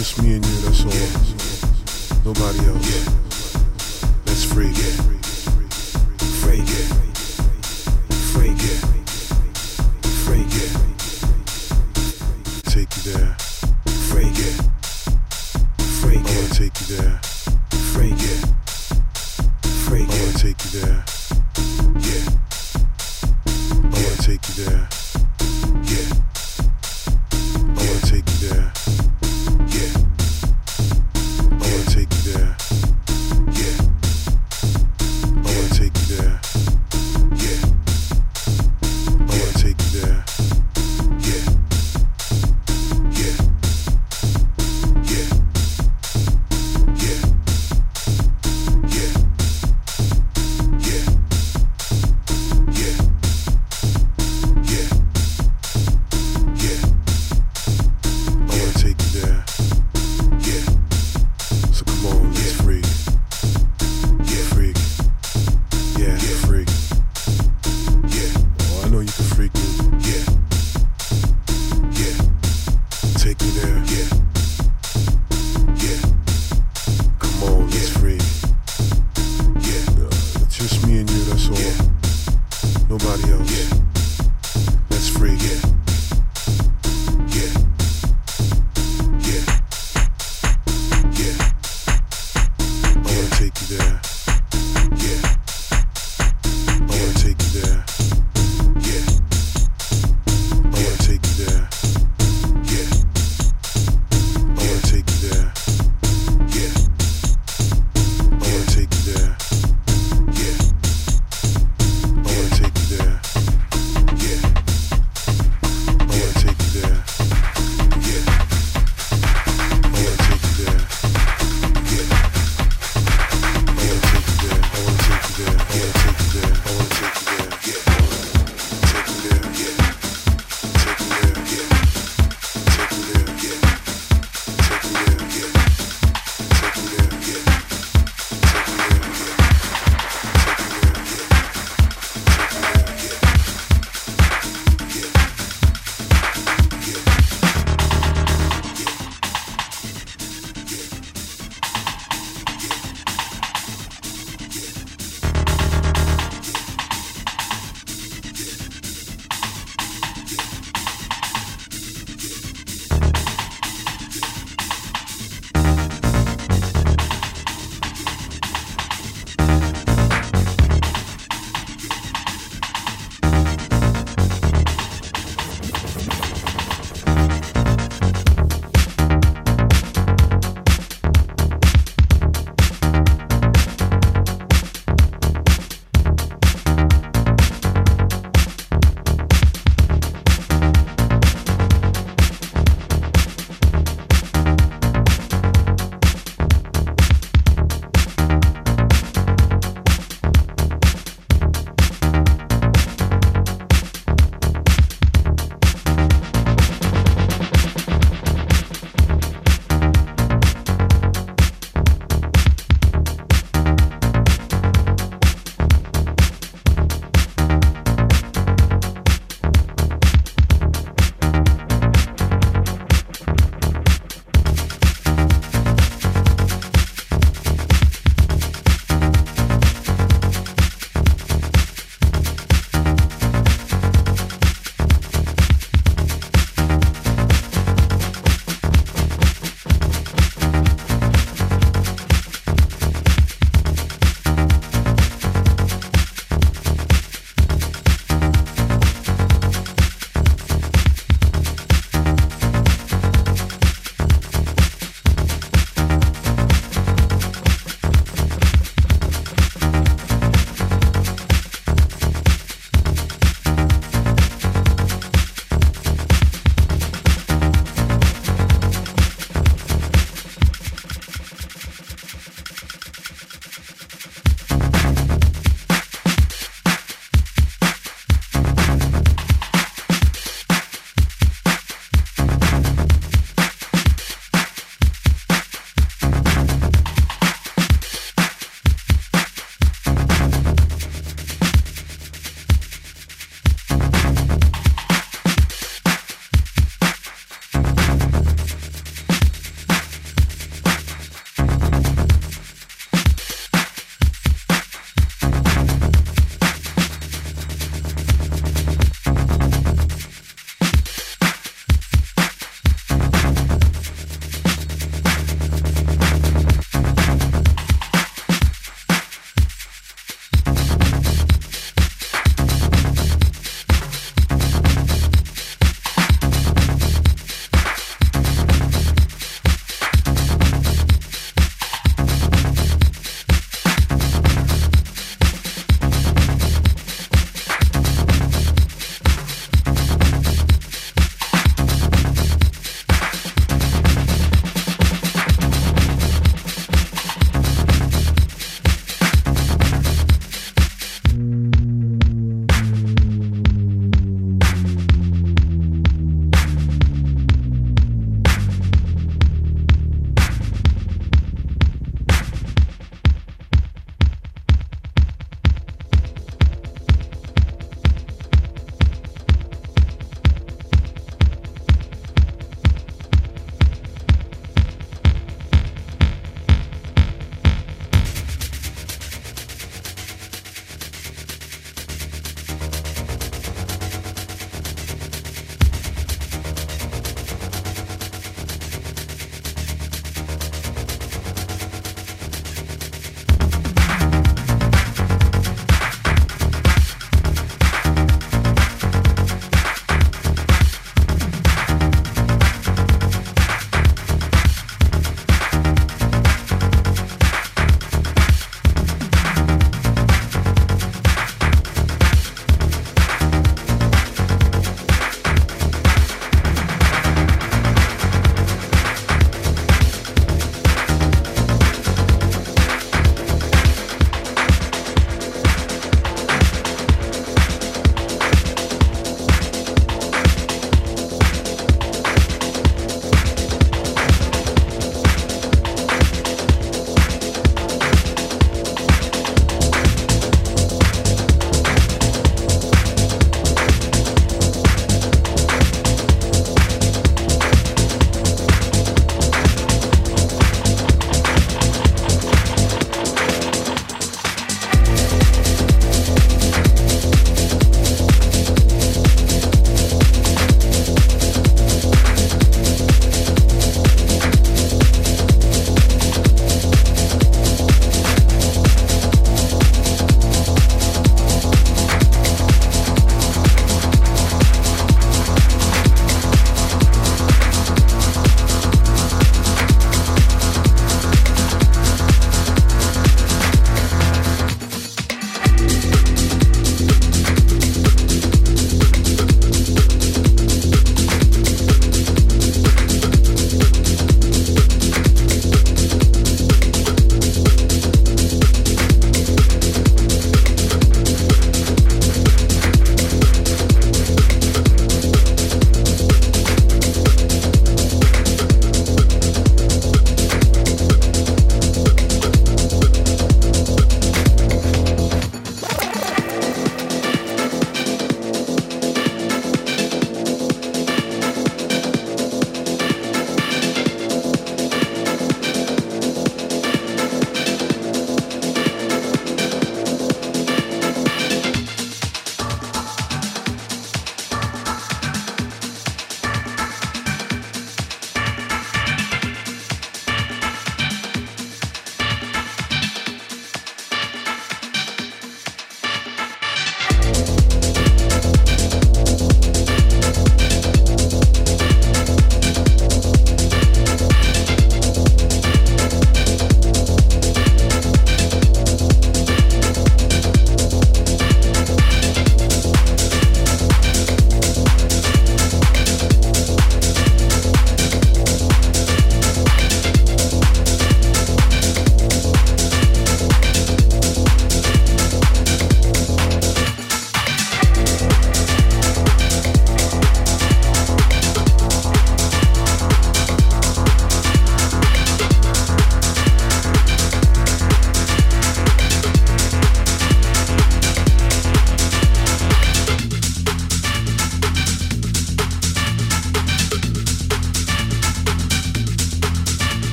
Just me and you, that's all. Yeah. Nobody else. Yeah. That's free. Yeah.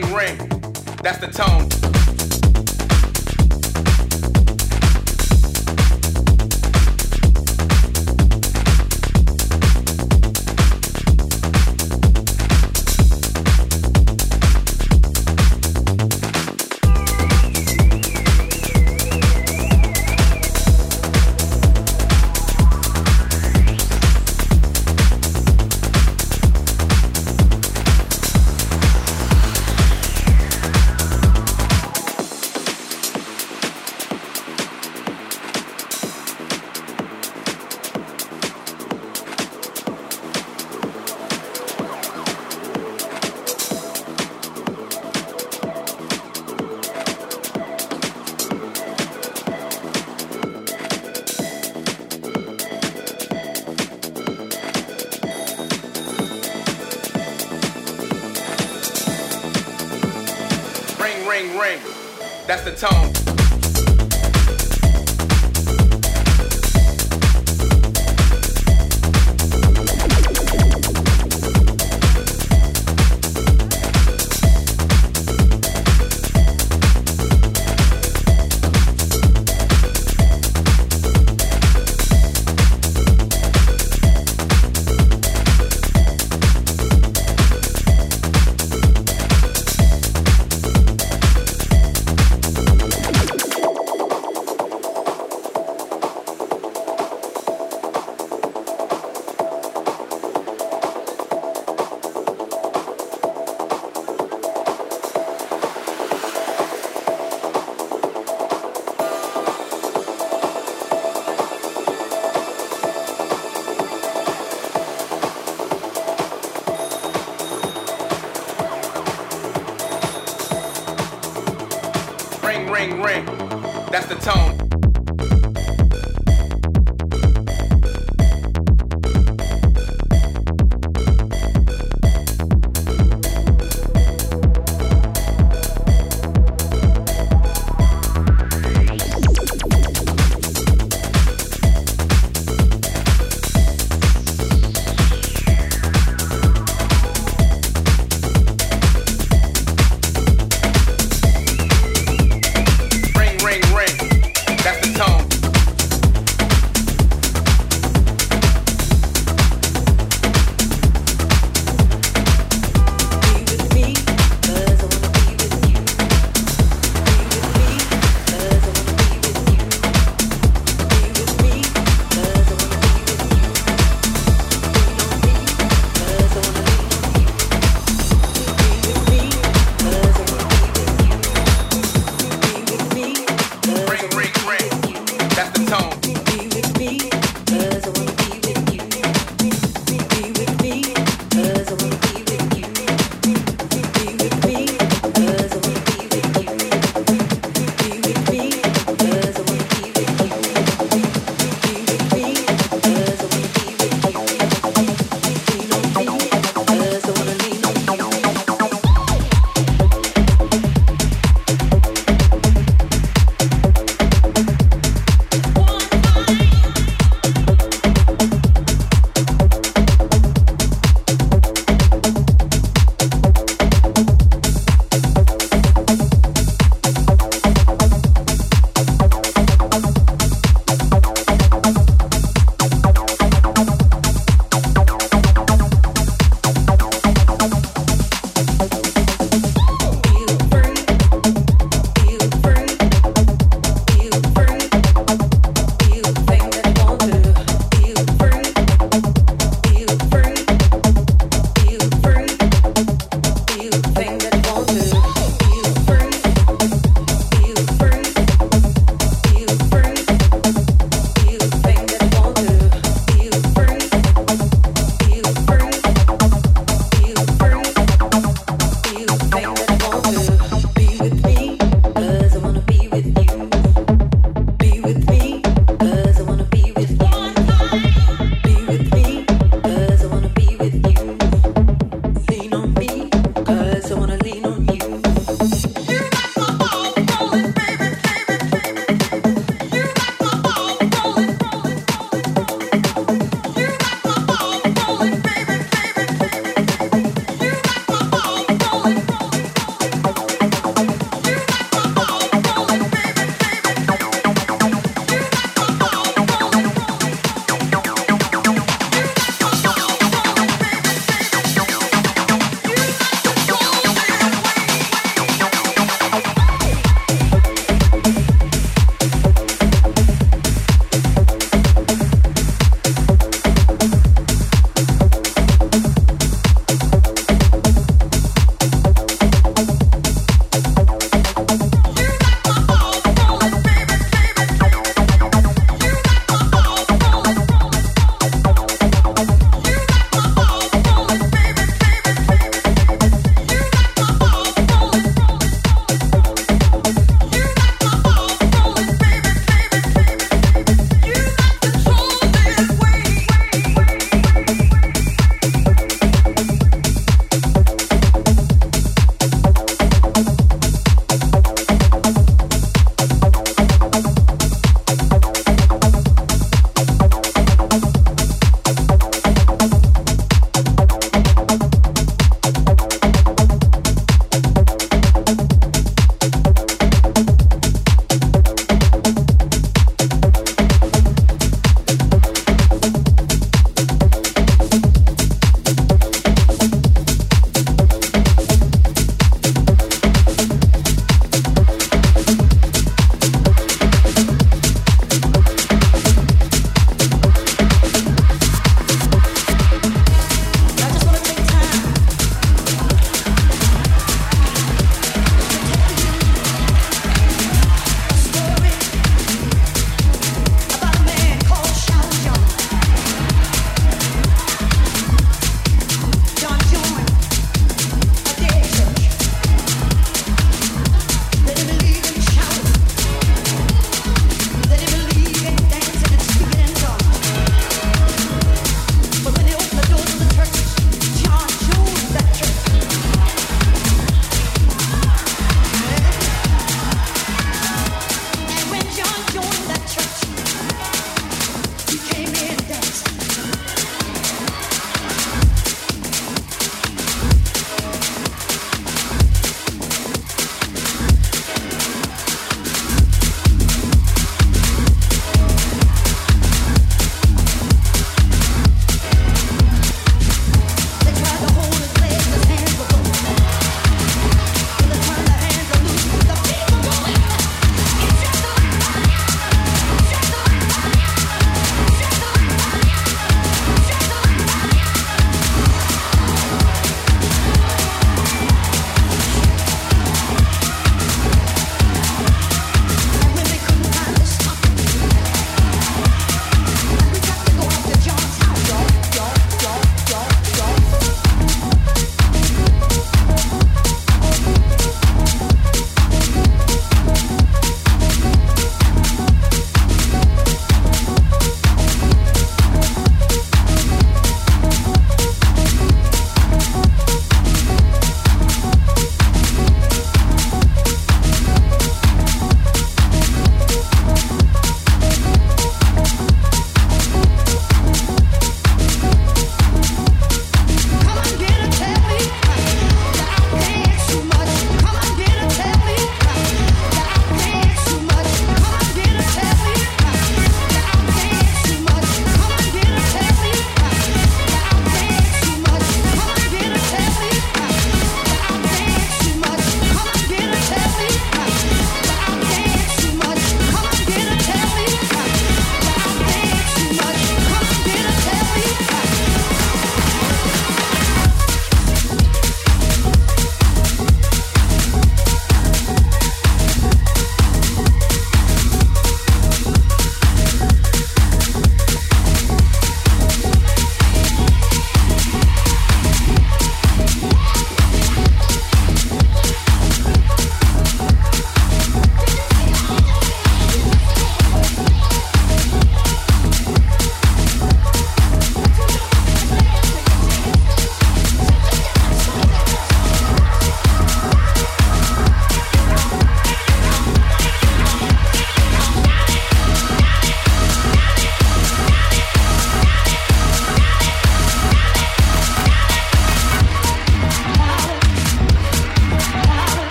Ring, ring. That's the tone. The tone.